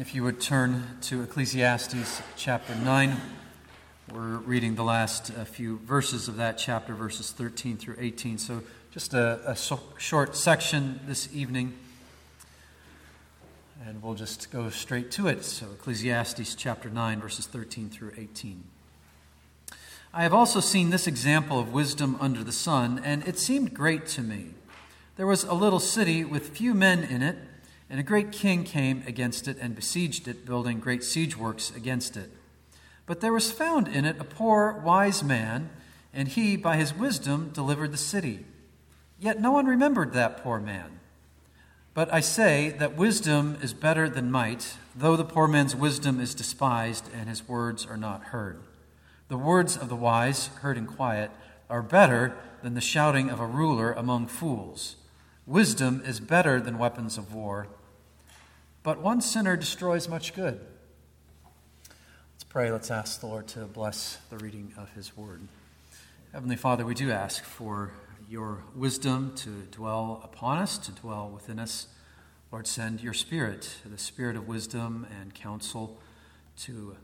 If you would turn to Ecclesiastes chapter 9, we're reading the last uh, few verses of that chapter, verses 13 through 18. So, just a, a so short section this evening, and we'll just go straight to it. So, Ecclesiastes chapter 9, verses 13 through 18. I have also seen this example of wisdom under the sun, and it seemed great to me. There was a little city with few men in it and a great king came against it and besieged it, building great siege works against it. But there was found in it a poor, wise man, and he, by his wisdom, delivered the city. Yet no one remembered that poor man. But I say that wisdom is better than might, though the poor man's wisdom is despised and his words are not heard. The words of the wise, heard in quiet, are better than the shouting of a ruler among fools. Wisdom is better than weapons of war but one sinner destroys much good. Let's pray. Let's ask the Lord to bless the reading of his word. Heavenly Father, we do ask for your wisdom to dwell upon us, to dwell within us. Lord, send your spirit, the spirit of wisdom and counsel, to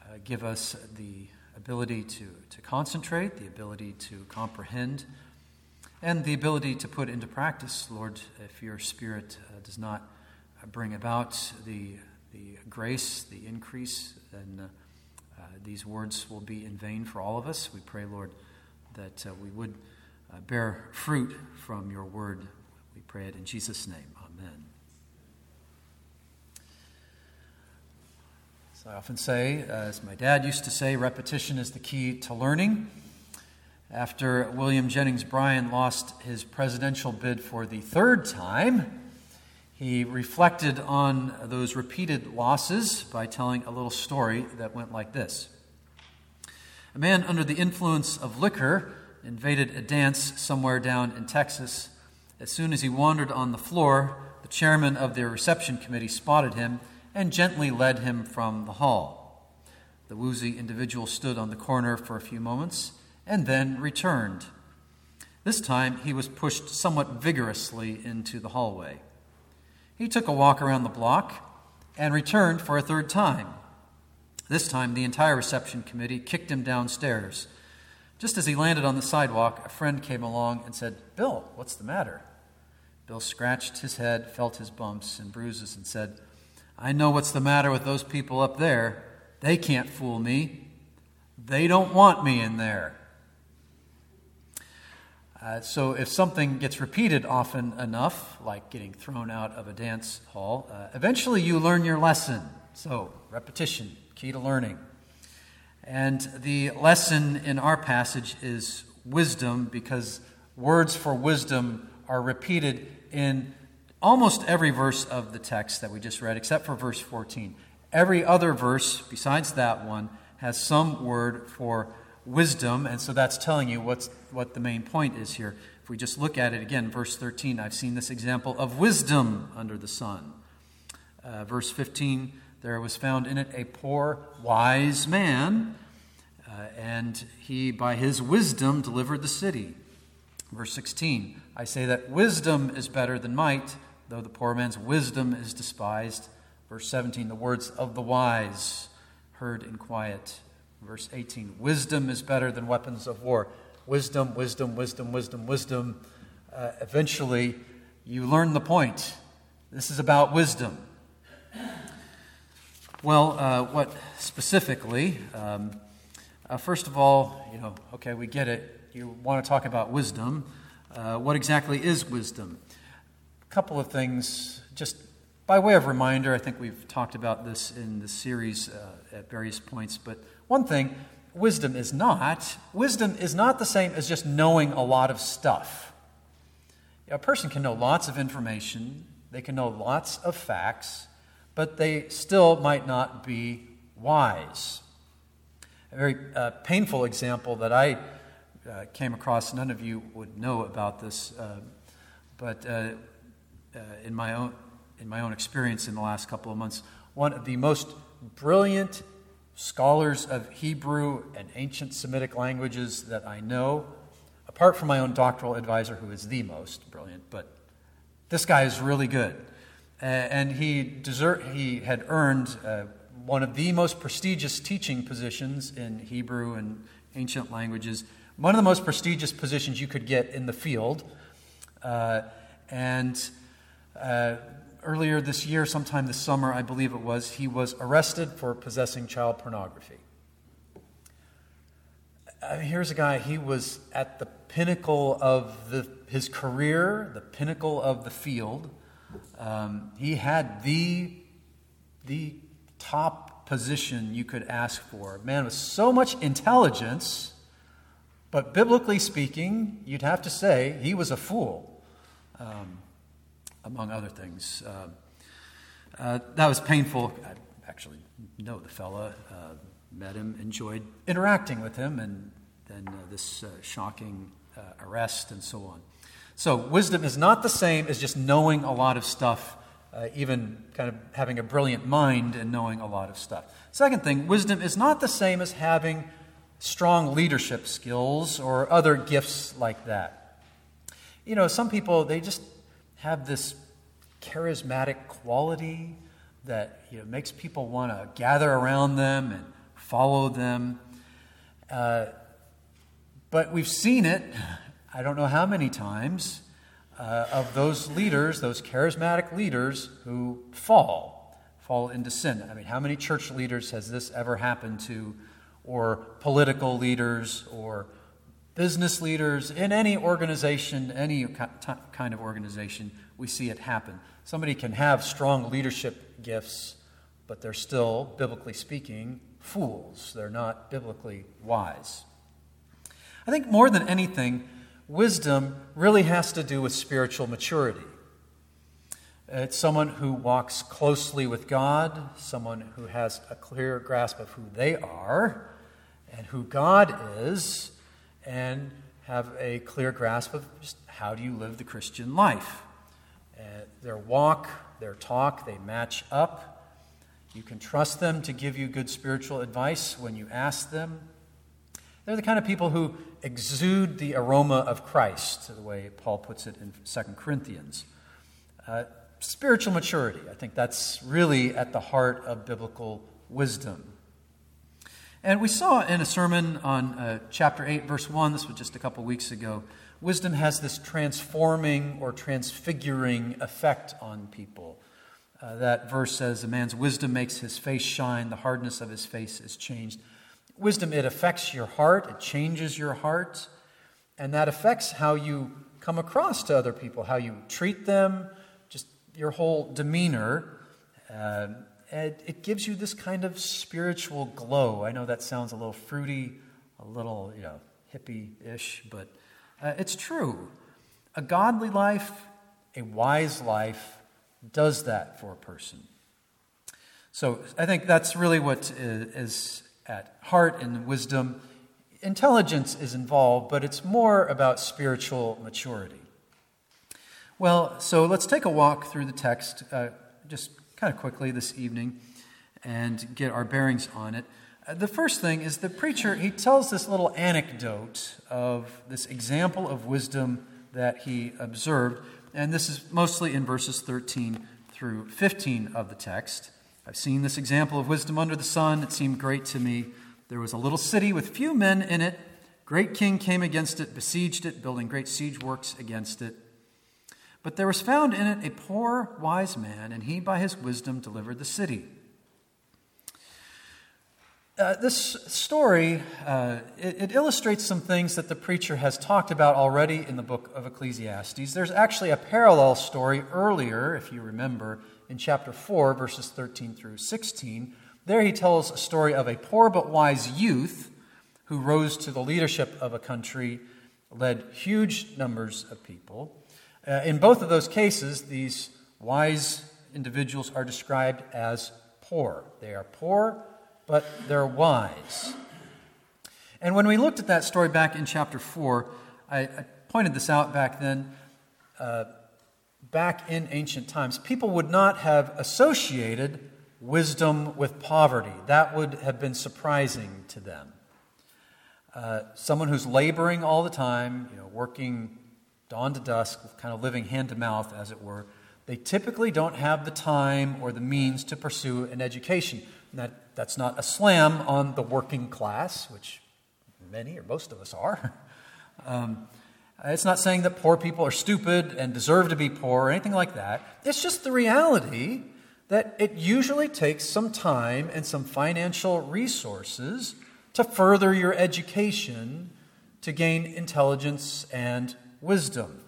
uh, give us the ability to, to concentrate, the ability to comprehend, and the ability to put into practice, Lord, if your spirit uh, does not bring about the, the grace, the increase, and uh, uh, these words will be in vain for all of us. We pray, Lord, that uh, we would uh, bear fruit from your word. We pray it in Jesus' name. Amen. As I often say, as my dad used to say, repetition is the key to learning. After William Jennings Bryan lost his presidential bid for the third time, he reflected on those repeated losses by telling a little story that went like this A man under the influence of liquor invaded a dance somewhere down in Texas. As soon as he wandered on the floor, the chairman of the reception committee spotted him and gently led him from the hall. The woozy individual stood on the corner for a few moments and then returned. This time he was pushed somewhat vigorously into the hallway. He took a walk around the block and returned for a third time. This time, the entire reception committee kicked him downstairs. Just as he landed on the sidewalk, a friend came along and said, Bill, what's the matter? Bill scratched his head, felt his bumps and bruises, and said, I know what's the matter with those people up there. They can't fool me. They don't want me in there. Uh, so, if something gets repeated often enough, like getting thrown out of a dance hall, uh, eventually you learn your lesson. So, repetition, key to learning. And the lesson in our passage is wisdom because words for wisdom are repeated in almost every verse of the text that we just read, except for verse 14. Every other verse, besides that one, has some word for wisdom, and so that's telling you what's, what the main point is here. If we just look at it again, verse 13, I've seen this example of wisdom under the sun. Uh, verse 15, there was found in it a poor, wise man, uh, and he, by his wisdom, delivered the city. Verse 16, I say that wisdom is better than might, though the poor man's wisdom is despised. Verse 17, the words of the wise heard in quiet. Verse 18 Wisdom is better than weapons of war. Wisdom, wisdom, wisdom, wisdom, wisdom. Uh, eventually, you learn the point. This is about wisdom. Well, uh, what specifically? Um, uh, first of all, you know, okay, we get it. You want to talk about wisdom. Uh, what exactly is wisdom? A couple of things, just by way of reminder. I think we've talked about this in the series uh, at various points, but one thing wisdom is not wisdom is not the same as just knowing a lot of stuff. A person can know lots of information, they can know lots of facts, but they still might not be wise. A very uh, painful example that I uh, came across, none of you would know about this, uh, but uh, uh, in, my own, in my own experience in the last couple of months, one of the most brilliant scholars of Hebrew and ancient Semitic languages that I know, apart from my own doctoral advisor, who is the most brilliant, but this guy is really good. and he, desert, he had earned uh, one of the most prestigious teaching positions in Hebrew and ancient languages, one of the most prestigious positions you could get in the field. Uh, and uh, earlier this year, sometime this summer, I believe it was, he was arrested for possessing child pornography. Mean, here's a guy, he was at the pinnacle of the, his career, the pinnacle of the field. Um, he had the, the top position you could ask for. Man with so much intelligence, but biblically speaking, you'd have to say he was a fool, um, among other things. Uh, uh, that was painful. I actually know the fella, uh, met him, enjoyed interacting with him, and then uh, this uh, shocking arrest and so on. So, wisdom is not the same as just knowing a lot of stuff, even kind of having a brilliant mind and knowing a lot of stuff. Second thing, wisdom is not the same as having strong leadership skills or other gifts like that. You know, some people, they just have this charismatic quality that you know, makes people want to gather around them and follow them. Uh, but we've seen it I don't know how many times, uh, of those leaders, those charismatic leaders who fall, fall into sin. I mean, how many church leaders has this ever happened to, or political leaders, or business leaders, in any organization, any kind of organization, we see it happen. Somebody can have strong leadership gifts, but they're still, biblically speaking, fools. They're not biblically wise. I think more than anything, wisdom really has to do with spiritual maturity. It's someone who walks closely with God, someone who has a clear grasp of who they are and who God is, and have a clear grasp of how do you live the Christian life. Uh, their walk, their talk, they match up. You can trust them to give you good spiritual advice when you ask them. They're the kind of people who exude the aroma of Christ, the way Paul puts it in 2 Corinthians. Uh, spiritual maturity, I think that's really at the heart of biblical wisdom. And we saw in a sermon on uh, chapter 8, verse 1, this was just a couple weeks ago, wisdom has this transforming or transfiguring effect on people. Uh, that verse says, A man's wisdom makes his face shine, the hardness of his face is changed. Wisdom, it affects your heart, it changes your heart, and that affects how you come across to other people, how you treat them, just your whole demeanor. Uh, and it gives you this kind of spiritual glow. I know that sounds a little fruity, a little, you know, hippie ish, but uh, it's true. A godly life, a wise life, does that for a person. So I think that's really what is at heart and wisdom. Intelligence is involved, but it's more about spiritual maturity. Well, so let's take a walk through the text uh, just kind of quickly this evening and get our bearings on it. Uh, the first thing is the preacher, he tells this little anecdote of this example of wisdom that he observed, and this is mostly in verses 13 through 15 of the text. I've seen this example of wisdom under the sun. It seemed great to me. There was a little city with few men in it. Great king came against it, besieged it, building great siege works against it. But there was found in it a poor, wise man, and he by his wisdom delivered the city. Uh, this story uh, it, it, illustrates some things that the preacher has talked about already in the book of ecclesiastes there's actually a parallel story earlier if you remember in chapter 4, verses 13 through 16. There he tells a story of a poor but wise youth who rose to the leadership of a country, led huge numbers of people. Uh, in both of those cases, these wise individuals are described as poor. They are poor, but they're wise. And when we looked at that story back in chapter 4, I, I pointed this out back then. Uh, back in ancient times, people would not have associated wisdom with poverty. That would have been surprising to them. Uh, someone who's laboring all the time, you know, working dawn to dusk, kind of living hand to mouth, as it were, they typically don't have the time or the means to pursue an education. And that, that's not a slam on the working class, which many or most of us are. Um, it's not saying that poor people are stupid and deserve to be poor or anything like that. It's just the reality that it usually takes some time and some financial resources to further your education to gain intelligence and wisdom.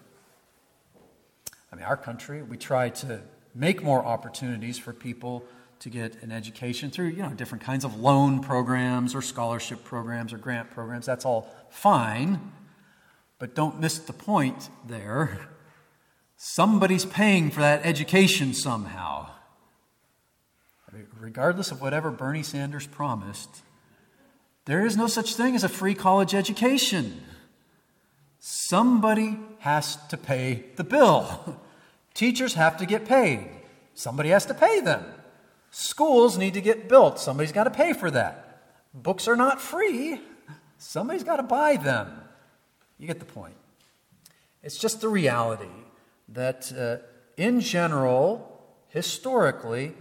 I mean, our country, we try to make more opportunities for people to get an education through, you know, different kinds of loan programs or scholarship programs or grant programs. That's all fine. But don't miss the point there. Somebody's paying for that education somehow. I mean, regardless of whatever Bernie Sanders promised, there is no such thing as a free college education. Somebody has to pay the bill. Teachers have to get paid. Somebody has to pay them. Schools need to get built. Somebody's got to pay for that. Books are not free. Somebody's got to buy them. You get the point. It's just the reality that, uh, in general, historically,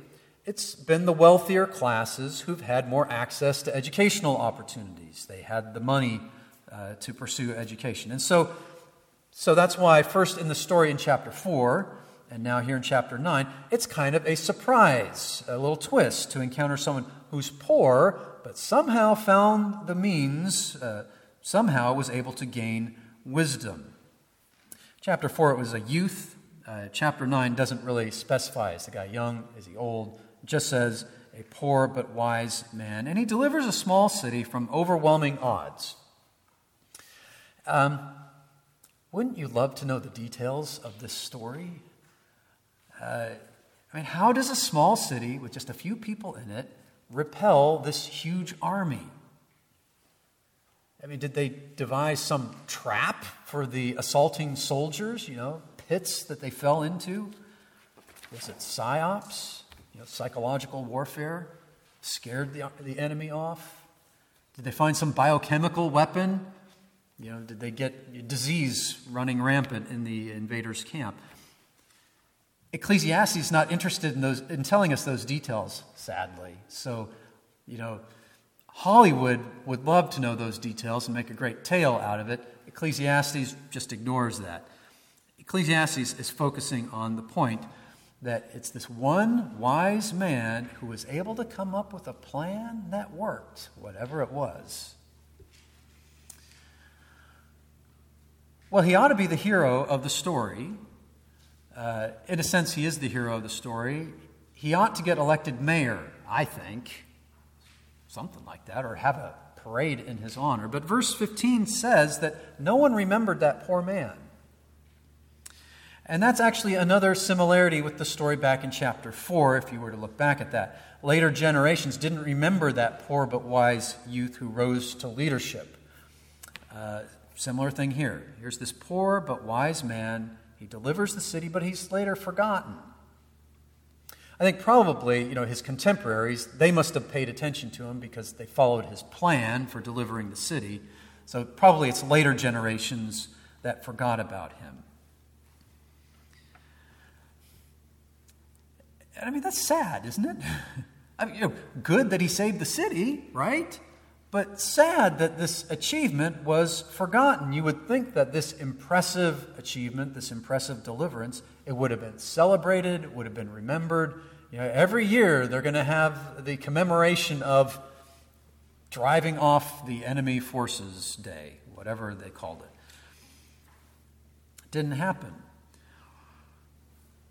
it's been the wealthier classes who've had more access to educational opportunities. They had the money uh, to pursue education. And so, so that's why, first in the story in chapter 4, and now here in chapter 9, it's kind of a surprise, a little twist to encounter someone who's poor, but somehow found the means, uh, somehow was able to gain wisdom. Chapter 4, it was a youth. Uh, chapter 9 doesn't really specify is the guy young, is he old? It just says a poor but wise man. And he delivers a small city from overwhelming odds. Um, wouldn't you love to know the details of this story? Uh, I mean, how does a small city with just a few people in it repel this huge army? I mean, did they devise some trap for the assaulting soldiers, you know, pits that they fell into? Was it psyops, you know, psychological warfare? Scared the, the enemy off? Did they find some biochemical weapon you know, did they get disease running rampant in the invaders' camp? Ecclesiastes is not interested in those in telling us those details, sadly. So, you know, Hollywood would love to know those details and make a great tale out of it. Ecclesiastes just ignores that. Ecclesiastes is focusing on the point that it's this one wise man who was able to come up with a plan that worked, whatever it was. Well, he ought to be the hero of the story. Uh, in a sense, he is the hero of the story. He ought to get elected mayor, I think, something like that, or have a parade in his honor. But verse 15 says that no one remembered that poor man. And that's actually another similarity with the story back in chapter 4, if you were to look back at that. Later generations didn't remember that poor but wise youth who rose to leadership. Uh, Similar thing here. Here's this poor but wise man. He delivers the city, but he's later forgotten. I think probably, you know, his contemporaries, they must have paid attention to him because they followed his plan for delivering the city. So probably it's later generations that forgot about him. I mean, that's sad, isn't it? I mean, you know, good that he saved the city, right? But sad that this achievement was forgotten. You would think that this impressive achievement, this impressive deliverance, it would have been celebrated, would have been remembered. You know, every year they're going to have the commemoration of driving off the enemy forces day, whatever they called it. it didn't happen.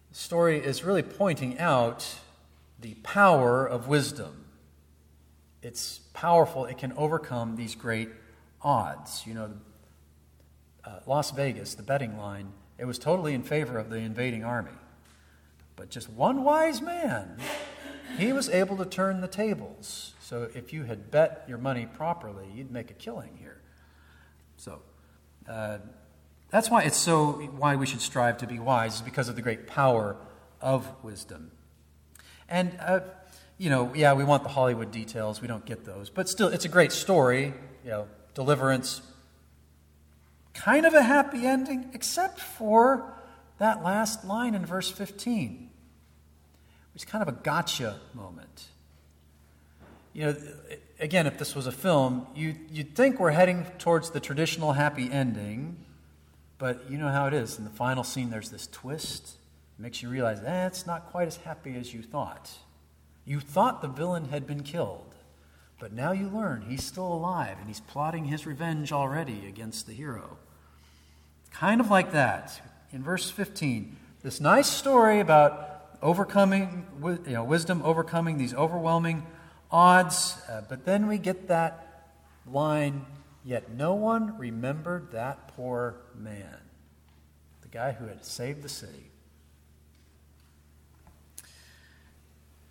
The story is really pointing out the power of wisdom it's powerful, it can overcome these great odds. You know, uh, Las Vegas, the betting line, it was totally in favor of the invading army. But just one wise man, he was able to turn the tables. So if you had bet your money properly, you'd make a killing here. So uh, that's why it's so why we should strive to be wise, is because of the great power of wisdom. And uh, you know, yeah, we want the Hollywood details. We don't get those. But still, it's a great story. You know, deliverance. Kind of a happy ending, except for that last line in verse 15, which is kind of a gotcha moment. You know, again, if this was a film, you, you'd think we're heading towards the traditional happy ending, but you know how it is. In the final scene, there's this twist. It makes you realize, eh, it's not quite as happy as you thought. You thought the villain had been killed, but now you learn he's still alive and he's plotting his revenge already against the hero. Kind of like that. In verse 15, this nice story about overcoming, you know, wisdom overcoming these overwhelming odds, uh, but then we get that line, yet no one remembered that poor man, the guy who had saved the city.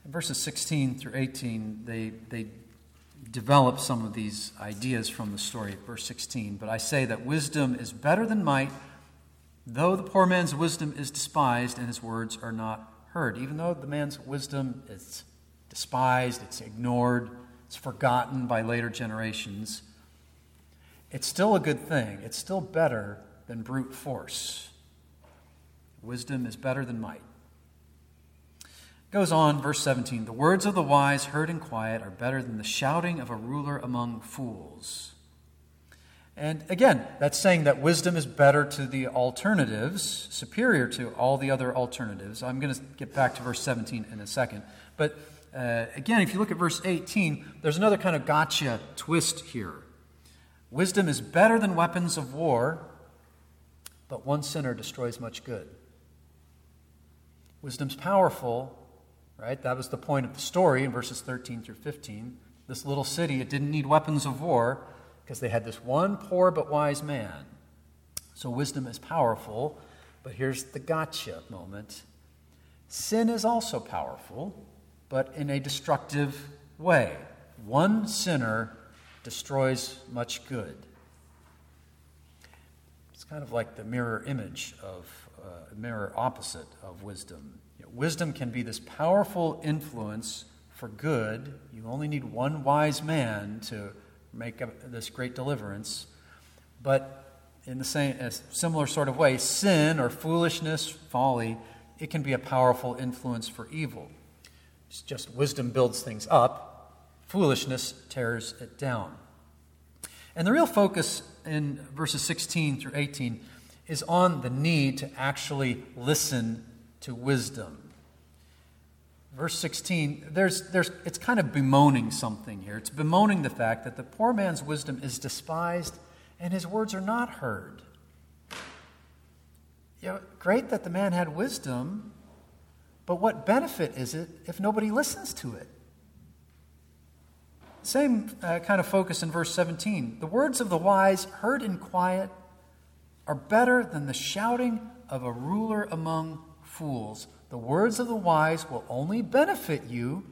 Verses 16 through 18, they, they develop some of these ideas from the story. Of verse 16, but I say that wisdom is better than might, though the poor man's wisdom is despised and his words are not heard. Even though the man's wisdom is despised, it's ignored, it's forgotten by later generations, it's still a good thing. It's still better than brute force. Wisdom is better than might. Goes on, verse 17 The words of the wise heard in quiet are better than the shouting of a ruler among fools. And again, that's saying that wisdom is better to the alternatives, superior to all the other alternatives. I'm going to get back to verse 17 in a second. But uh, again, if you look at verse 18, there's another kind of gotcha twist here. Wisdom is better than weapons of war, but one sinner destroys much good. Wisdom's powerful, right? That was the point of the story in verses 13 through 15. This little city, it didn't need weapons of war because they had this one poor but wise man. So wisdom is powerful, but here's the gotcha moment. Sin is also powerful, but in a destructive way. One sinner destroys much good. It's kind of like the mirror image of, uh, mirror opposite of wisdom. Wisdom can be this powerful influence for good. You only need one wise man to make a, this great deliverance. But in the same, a similar sort of way, sin or foolishness, folly, it can be a powerful influence for evil. It's just wisdom builds things up, foolishness tears it down. And the real focus in verses 16 through 18 is on the need to actually listen to wisdom verse 16, there's, there's, it's kind of bemoaning something here. It's bemoaning the fact that the poor man's wisdom is despised and his words are not heard. You know, great that the man had wisdom, but what benefit is it if nobody listens to it? Same uh, kind of focus in verse 17. The words of the wise, heard in quiet, are better than the shouting of a ruler among fools. The words of the wise will only benefit you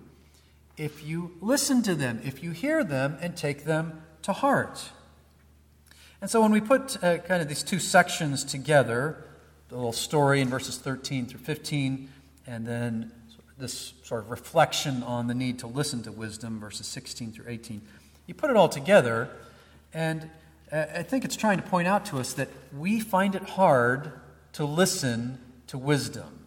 if you listen to them, if you hear them and take them to heart. And so when we put uh, kind of these two sections together, the little story in verses 13 through 15, and then this sort of reflection on the need to listen to wisdom, verses 16 through 18, you put it all together, and uh, I think it's trying to point out to us that we find it hard to listen to wisdom.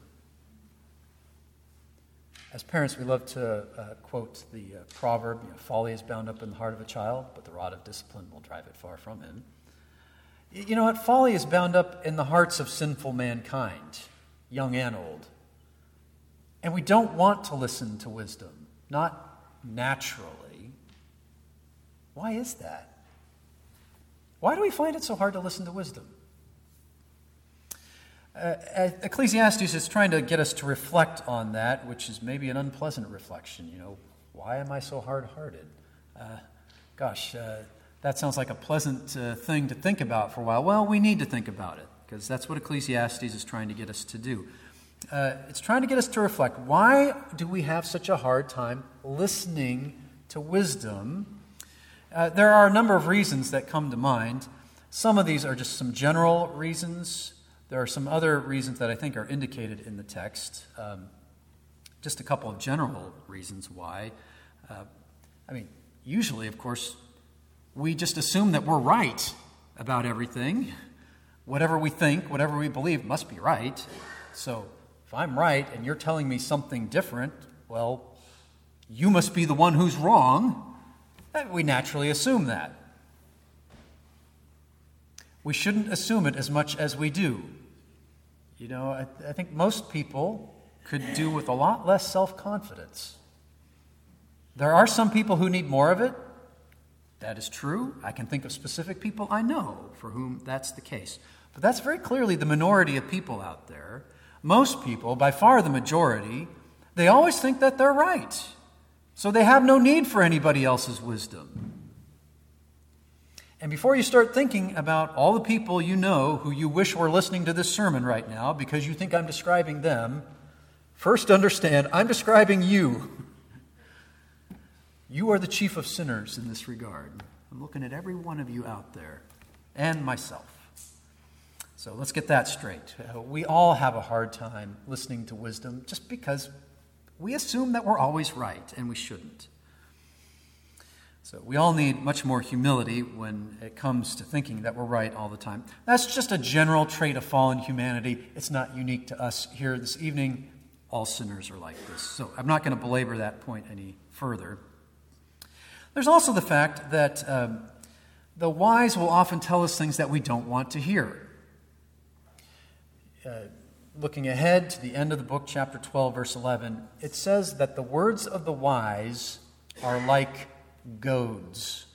As parents, we love to uh, quote the uh, proverb you know, folly is bound up in the heart of a child, but the rod of discipline will drive it far from him. You know what? Folly is bound up in the hearts of sinful mankind, young and old. And we don't want to listen to wisdom, not naturally. Why is that? Why do we find it so hard to listen to wisdom? Uh, Ecclesiastes is trying to get us to reflect on that, which is maybe an unpleasant reflection. You know, why am I so hard hearted? Uh, gosh, uh, that sounds like a pleasant uh, thing to think about for a while. Well, we need to think about it because that's what Ecclesiastes is trying to get us to do. Uh, it's trying to get us to reflect why do we have such a hard time listening to wisdom? Uh, there are a number of reasons that come to mind. Some of these are just some general reasons. There are some other reasons that I think are indicated in the text. Um, just a couple of general reasons why. Uh, I mean, usually, of course, we just assume that we're right about everything. whatever we think, whatever we believe must be right. So if I'm right and you're telling me something different, well, you must be the one who's wrong. We naturally assume that. We shouldn't assume it as much as we do. You know, I, I think most people could do with a lot less self confidence. There are some people who need more of it. That is true. I can think of specific people I know for whom that's the case. But that's very clearly the minority of people out there. Most people, by far the majority, they always think that they're right. So they have no need for anybody else's wisdom. And before you start thinking about all the people you know who you wish were listening to this sermon right now because you think I'm describing them, first understand I'm describing you. You are the chief of sinners in this regard. I'm looking at every one of you out there and myself. So let's get that straight. Uh, we all have a hard time listening to wisdom just because we assume that we're always right, and we shouldn't. So we all need much more humility when it comes to thinking that we're right all the time. That's just a general trait of fallen humanity. It's not unique to us here this evening. All sinners are like this. So I'm not going to belabor that point any further. There's also the fact that um, the wise will often tell us things that we don't want to hear. Uh, looking ahead to the end of the book, chapter 12, verse 11, it says that the words of the wise are like goads.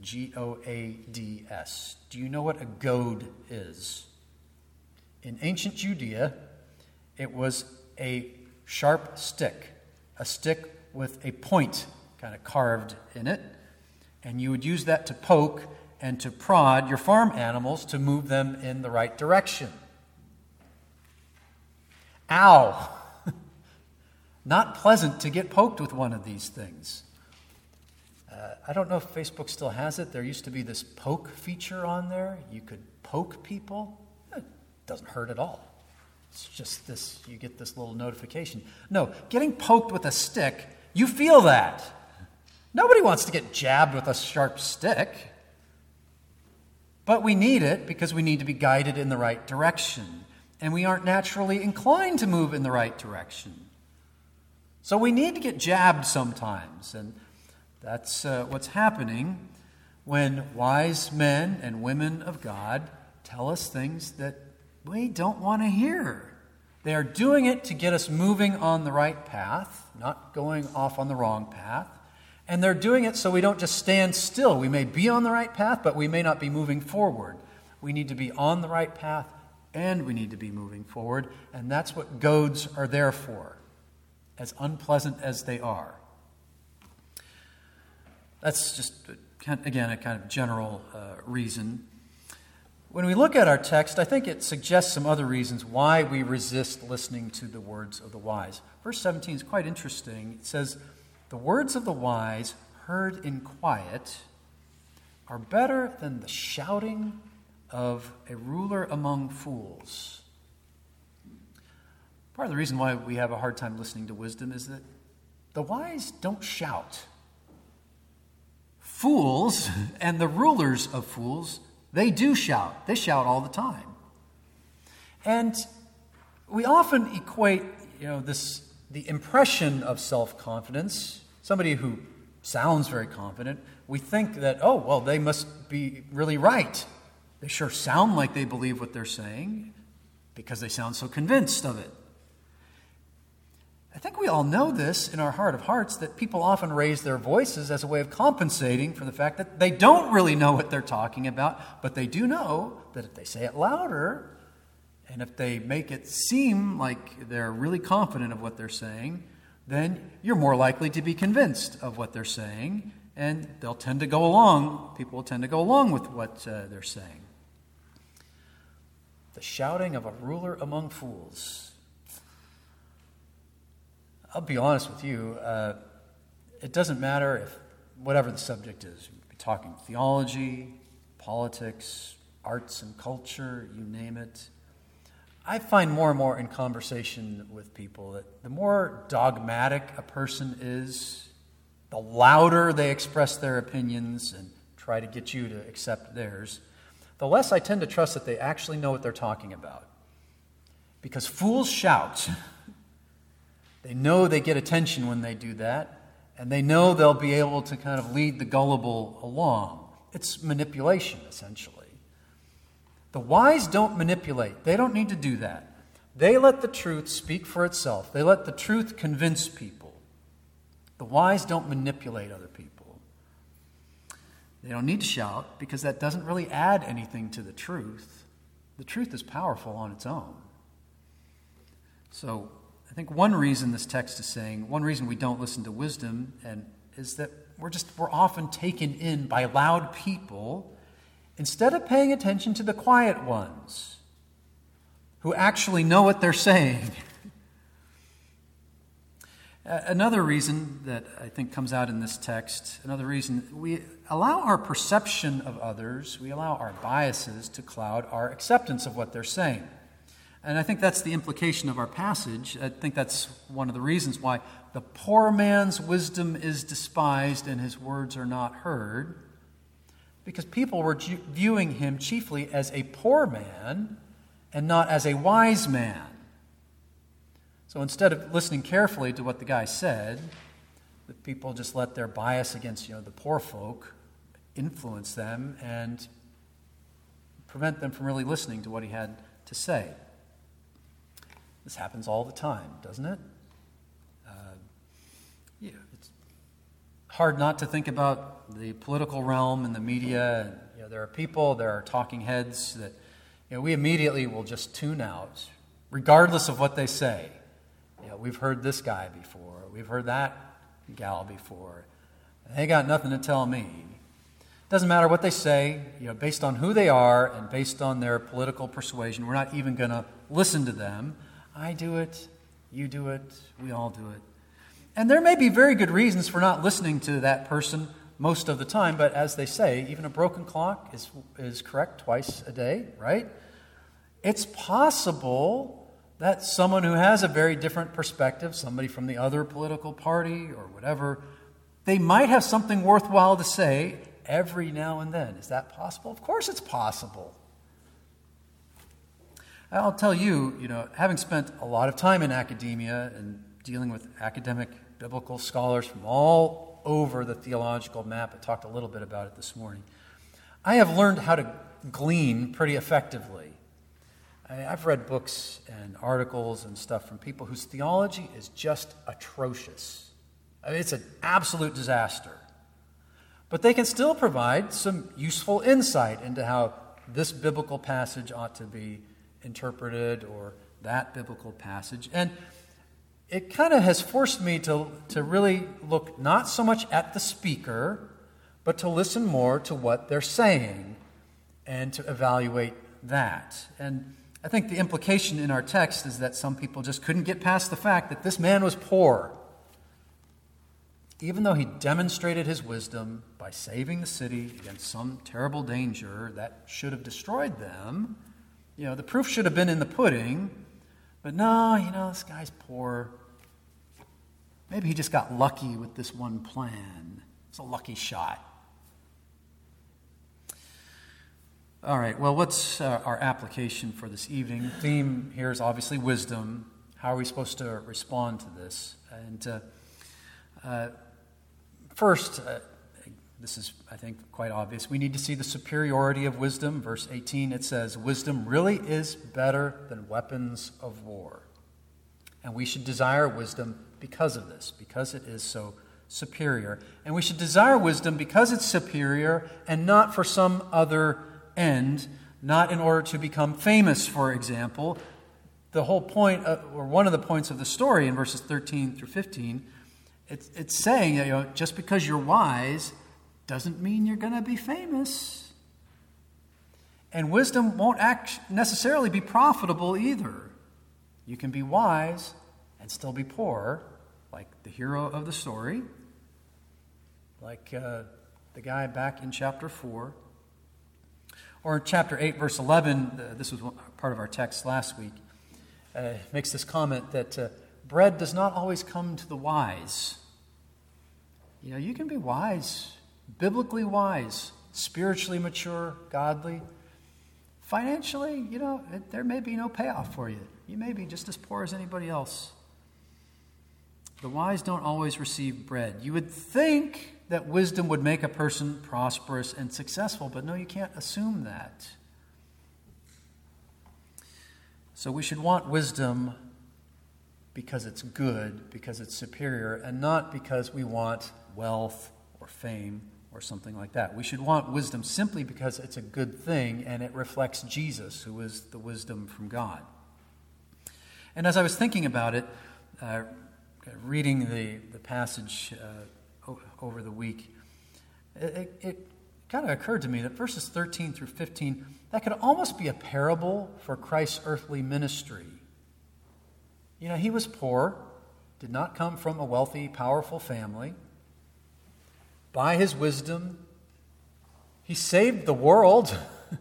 G O A D S. Do you know what a goad is? In ancient Judea, it was a sharp stick, a stick with a point kind of carved in it, and you would use that to poke and to prod your farm animals to move them in the right direction. Ow! Not pleasant to get poked with one of these things. Uh, I don't know if Facebook still has it. There used to be this poke feature on there. You could poke people. It doesn't hurt at all. It's just this, you get this little notification. No, getting poked with a stick, you feel that. Nobody wants to get jabbed with a sharp stick. But we need it because we need to be guided in the right direction and we aren't naturally inclined to move in the right direction. So we need to get jabbed sometimes, and that's uh, what's happening when wise men and women of God tell us things that we don't want to hear. They are doing it to get us moving on the right path, not going off on the wrong path. And they're doing it so we don't just stand still. We may be on the right path, but we may not be moving forward. We need to be on the right path and we need to be moving forward, and that's what goads are there for, as unpleasant as they are. That's just, again, a kind of general uh, reason. When we look at our text, I think it suggests some other reasons why we resist listening to the words of the wise. Verse 17 is quite interesting. It says, The words of the wise, heard in quiet, are better than the shouting of a ruler among fools. Part of the reason why we have a hard time listening to wisdom is that the wise don't shout. Fools and the rulers of fools, they do shout. They shout all the time. And we often equate, you know, this the impression of self-confidence, somebody who sounds very confident, we think that, oh, well, they must be really right. They sure sound like they believe what they're saying because they sound so convinced of it. I think we all know this in our heart of hearts that people often raise their voices as a way of compensating for the fact that they don't really know what they're talking about, but they do know that if they say it louder and if they make it seem like they're really confident of what they're saying, then you're more likely to be convinced of what they're saying, and they'll tend to go along, people will tend to go along with what uh, they're saying the shouting of a ruler among fools. I'll be honest with you, uh, it doesn't matter if whatever the subject is, we're talking theology, politics, arts and culture, you name it. I find more and more in conversation with people that the more dogmatic a person is, the louder they express their opinions and try to get you to accept theirs, the less I tend to trust that they actually know what they're talking about. Because fools shout. They know they get attention when they do that, and they know they'll be able to kind of lead the gullible along. It's manipulation, essentially. The wise don't manipulate, they don't need to do that. They let the truth speak for itself, they let the truth convince people. The wise don't manipulate other people. They don't need to shout because that doesn't really add anything to the truth. The truth is powerful on its own. So, think one reason this text is saying, one reason we don't listen to wisdom and is that we're just we're often taken in by loud people instead of paying attention to the quiet ones who actually know what they're saying. Another reason that I think comes out in this text, another reason, we allow our perception of others, we allow our biases to cloud our acceptance of what they're saying. And I think that's the implication of our passage. I think that's one of the reasons why the poor man's wisdom is despised and his words are not heard. Because people were viewing him chiefly as a poor man and not as a wise man. So instead of listening carefully to what the guy said, the people just let their bias against you know, the poor folk influence them and prevent them from really listening to what he had to say. This happens all the time, doesn't it? Uh, yeah, it's hard not to think about the political realm and the media. You know, there are people, there are talking heads that you know, we immediately will just tune out, regardless of what they say. You know, we've heard this guy before, we've heard that gal before. They got nothing to tell me. Doesn't matter what they say, you know, based on who they are and based on their political persuasion, we're not even going to listen to them I do it, you do it, we all do it. And there may be very good reasons for not listening to that person most of the time, but as they say, even a broken clock is, is correct twice a day, right? It's possible that someone who has a very different perspective, somebody from the other political party or whatever, they might have something worthwhile to say every now and then. Is that possible? Of course it's possible. I'll tell you, you know, having spent a lot of time in academia and dealing with academic biblical scholars from all over the theological map, I talked a little bit about it this morning. I have learned how to glean pretty effectively. I, have read books and articles and stuff from people whose theology is just atrocious. I mean, it's an absolute disaster. But they can still provide some useful insight into how this biblical passage ought to be interpreted or that biblical passage. And it kind of has forced me to, to really look not so much at the speaker, but to listen more to what they're saying and to evaluate that. And I think the implication in our text is that some people just couldn't get past the fact that this man was poor. Even though he demonstrated his wisdom by saving the city against some terrible danger that should have destroyed them, you know, the proof should have been in the pudding, but no, you know, this guy's poor. Maybe he just got lucky with this one plan. It's a lucky shot. All right, well, what's uh, our application for this evening? The theme here is obviously wisdom. How are we supposed to respond to this? And uh, uh, first, uh, this is, I think, quite obvious. We need to see the superiority of wisdom. Verse 18, it says, Wisdom really is better than weapons of war. And we should desire wisdom because of this, because it is so superior. And we should desire wisdom because it's superior and not for some other end, not in order to become famous, for example. The whole point, of, or one of the points of the story in verses 13 through 15, it's, it's saying, you know, just because you're wise, doesn't mean you're going to be famous. And wisdom won't necessarily be profitable either. You can be wise and still be poor, like the hero of the story, like uh, the guy back in chapter 4. Or chapter 8, verse 11, uh, this was part of our text last week, uh, makes this comment that uh, bread does not always come to the wise. You know, you can be wise biblically wise, spiritually mature, godly, financially, you know, it, there may be no payoff for you. You may be just as poor as anybody else. The wise don't always receive bread. You would think that wisdom would make a person prosperous and successful, but no, you can't assume that. So we should want wisdom because it's good, because it's superior, and not because we want wealth or fame or something like that. We should want wisdom simply because it's a good thing and it reflects Jesus, who is the wisdom from God. And as I was thinking about it, uh, reading the, the passage uh, over the week, it, it kind of occurred to me that verses 13 through 15, that could almost be a parable for Christ's earthly ministry. You know, he was poor, did not come from a wealthy, powerful family. By his wisdom, he saved the world.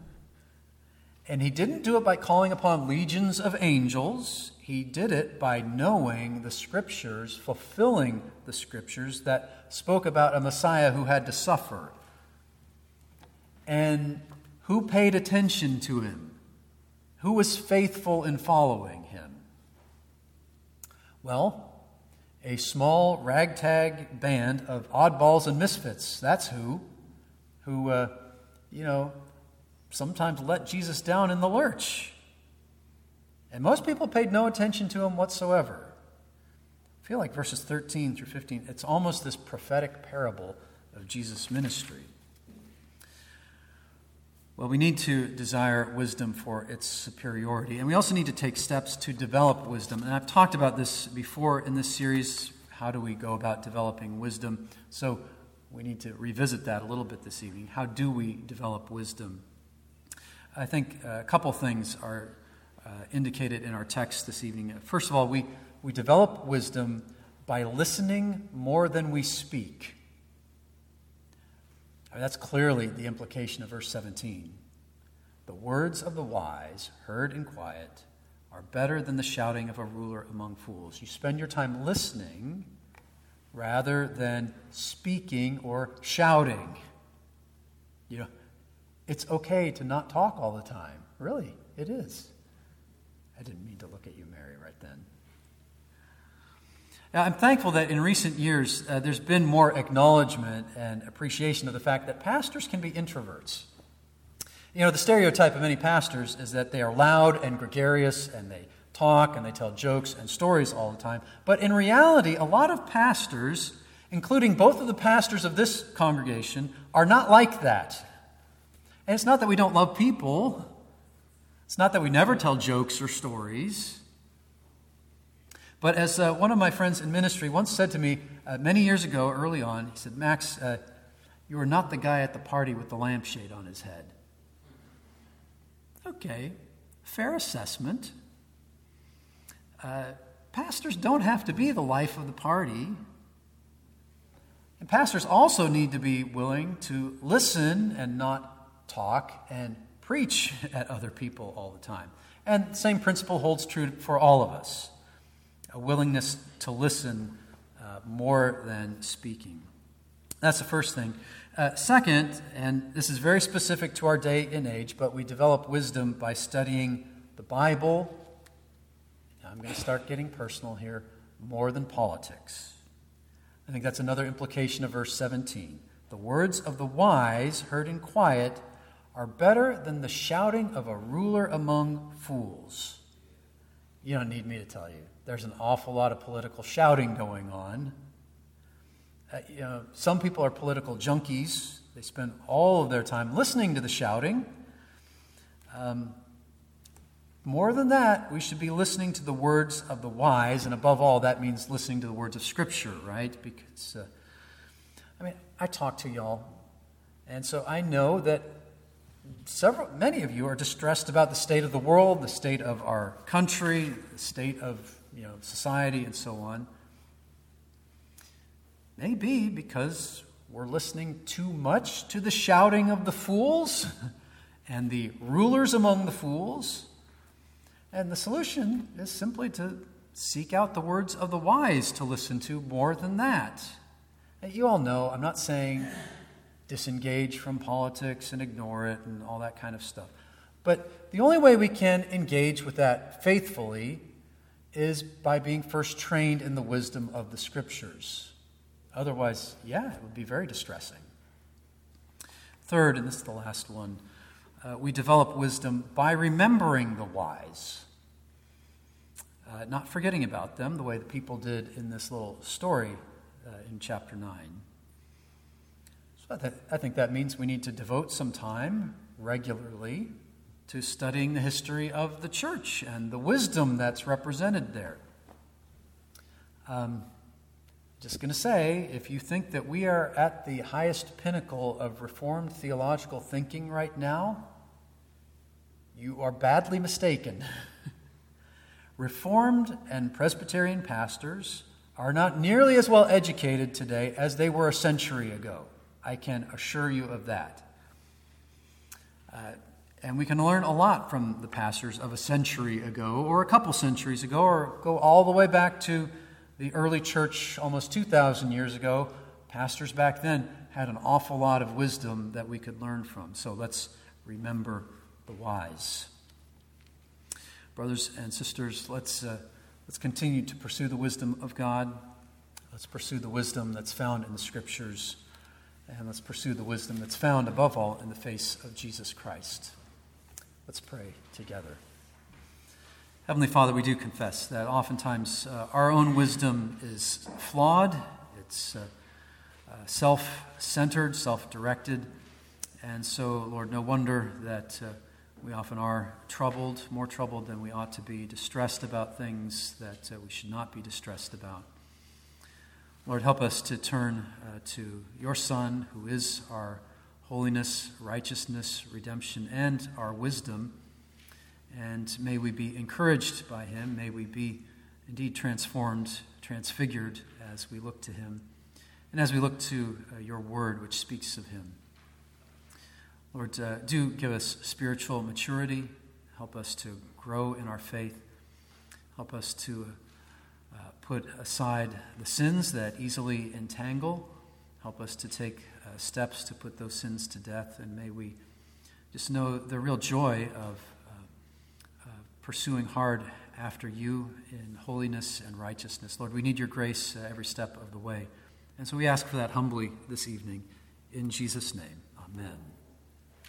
and he didn't do it by calling upon legions of angels. He did it by knowing the scriptures, fulfilling the scriptures that spoke about a Messiah who had to suffer. And who paid attention to him? Who was faithful in following him? Well, a small ragtag band of oddballs and misfits. That's who. Who, uh, you know, sometimes let Jesus down in the lurch. And most people paid no attention to him whatsoever. I feel like verses 13 through 15, it's almost this prophetic parable of Jesus' ministry. Well, we need to desire wisdom for its superiority. And we also need to take steps to develop wisdom. And I've talked about this before in this series. How do we go about developing wisdom? So we need to revisit that a little bit this evening. How do we develop wisdom? I think a couple things are uh, indicated in our text this evening. First of all, we, we develop wisdom by listening more than we speak mean, that's clearly the implication of verse 17. The words of the wise, heard in quiet, are better than the shouting of a ruler among fools. You spend your time listening rather than speaking or shouting. You know, it's okay to not talk all the time. Really, it is. I didn't mean to look at you. Now, I'm thankful that in recent years uh, there's been more acknowledgement and appreciation of the fact that pastors can be introverts. You know, the stereotype of many pastors is that they are loud and gregarious and they talk and they tell jokes and stories all the time. But in reality, a lot of pastors, including both of the pastors of this congregation, are not like that. And it's not that we don't love people, it's not that we never tell jokes or stories. But as uh, one of my friends in ministry once said to me uh, many years ago, early on, he said, Max, uh, you are not the guy at the party with the lampshade on his head. Okay, fair assessment. Uh, pastors don't have to be the life of the party. And pastors also need to be willing to listen and not talk and preach at other people all the time. And the same principle holds true for all of us a willingness to listen uh, more than speaking. That's the first thing. Uh, second, and this is very specific to our day and age, but we develop wisdom by studying the Bible. I'm going to start getting personal here more than politics. I think that's another implication of verse 17. The words of the wise, heard in quiet, are better than the shouting of a ruler among fools. You don't need me to tell you there's an awful lot of political shouting going on. Uh, you know, some people are political junkies. They spend all of their time listening to the shouting. Um, more than that, we should be listening to the words of the wise, and above all, that means listening to the words of Scripture, right? Because, uh, I mean, I talk to y'all, and so I know that several, many of you are distressed about the state of the world, the state of our country, the state of you know, society and so on. Maybe because we're listening too much to the shouting of the fools and the rulers among the fools. And the solution is simply to seek out the words of the wise to listen to more than that. You all know, I'm not saying disengage from politics and ignore it and all that kind of stuff. But the only way we can engage with that faithfully is by being first trained in the wisdom of the scriptures. Otherwise, yeah, it would be very distressing. Third, and this is the last one, uh, we develop wisdom by remembering the wise, uh, not forgetting about them the way the people did in this little story uh, in chapter 9. So I, I think that means we need to devote some time regularly to studying the history of the church and the wisdom that's represented there. Um, just going to say, if you think that we are at the highest pinnacle of Reformed theological thinking right now, you are badly mistaken. Reformed and Presbyterian pastors are not nearly as well educated today as they were a century ago. I can assure you of that. Uh, and we can learn a lot from the pastors of a century ago, or a couple centuries ago, or go all the way back to the early church almost 2,000 years ago. Pastors back then had an awful lot of wisdom that we could learn from. So let's remember the wise. Brothers and sisters, let's, uh, let's continue to pursue the wisdom of God. Let's pursue the wisdom that's found in the scriptures. And let's pursue the wisdom that's found above all in the face of Jesus Christ. Let's pray together. Heavenly Father, we do confess that oftentimes uh, our own wisdom is flawed, it's uh, uh, self centered, self directed. And so, Lord, no wonder that uh, we often are troubled, more troubled than we ought to be, distressed about things that uh, we should not be distressed about. Lord, help us to turn uh, to your Son, who is our holiness, righteousness, redemption, and our wisdom. And may we be encouraged by him. May we be indeed transformed, transfigured as we look to him, and as we look to uh, your word, which speaks of him. Lord, uh, do give us spiritual maturity. Help us to grow in our faith. Help us to uh, put aside the sins that easily entangle. Help us to take uh, steps to put those sins to death. And may we just know the real joy of uh, uh, pursuing hard after you in holiness and righteousness. Lord, we need your grace uh, every step of the way. And so we ask for that humbly this evening. In Jesus' name, amen.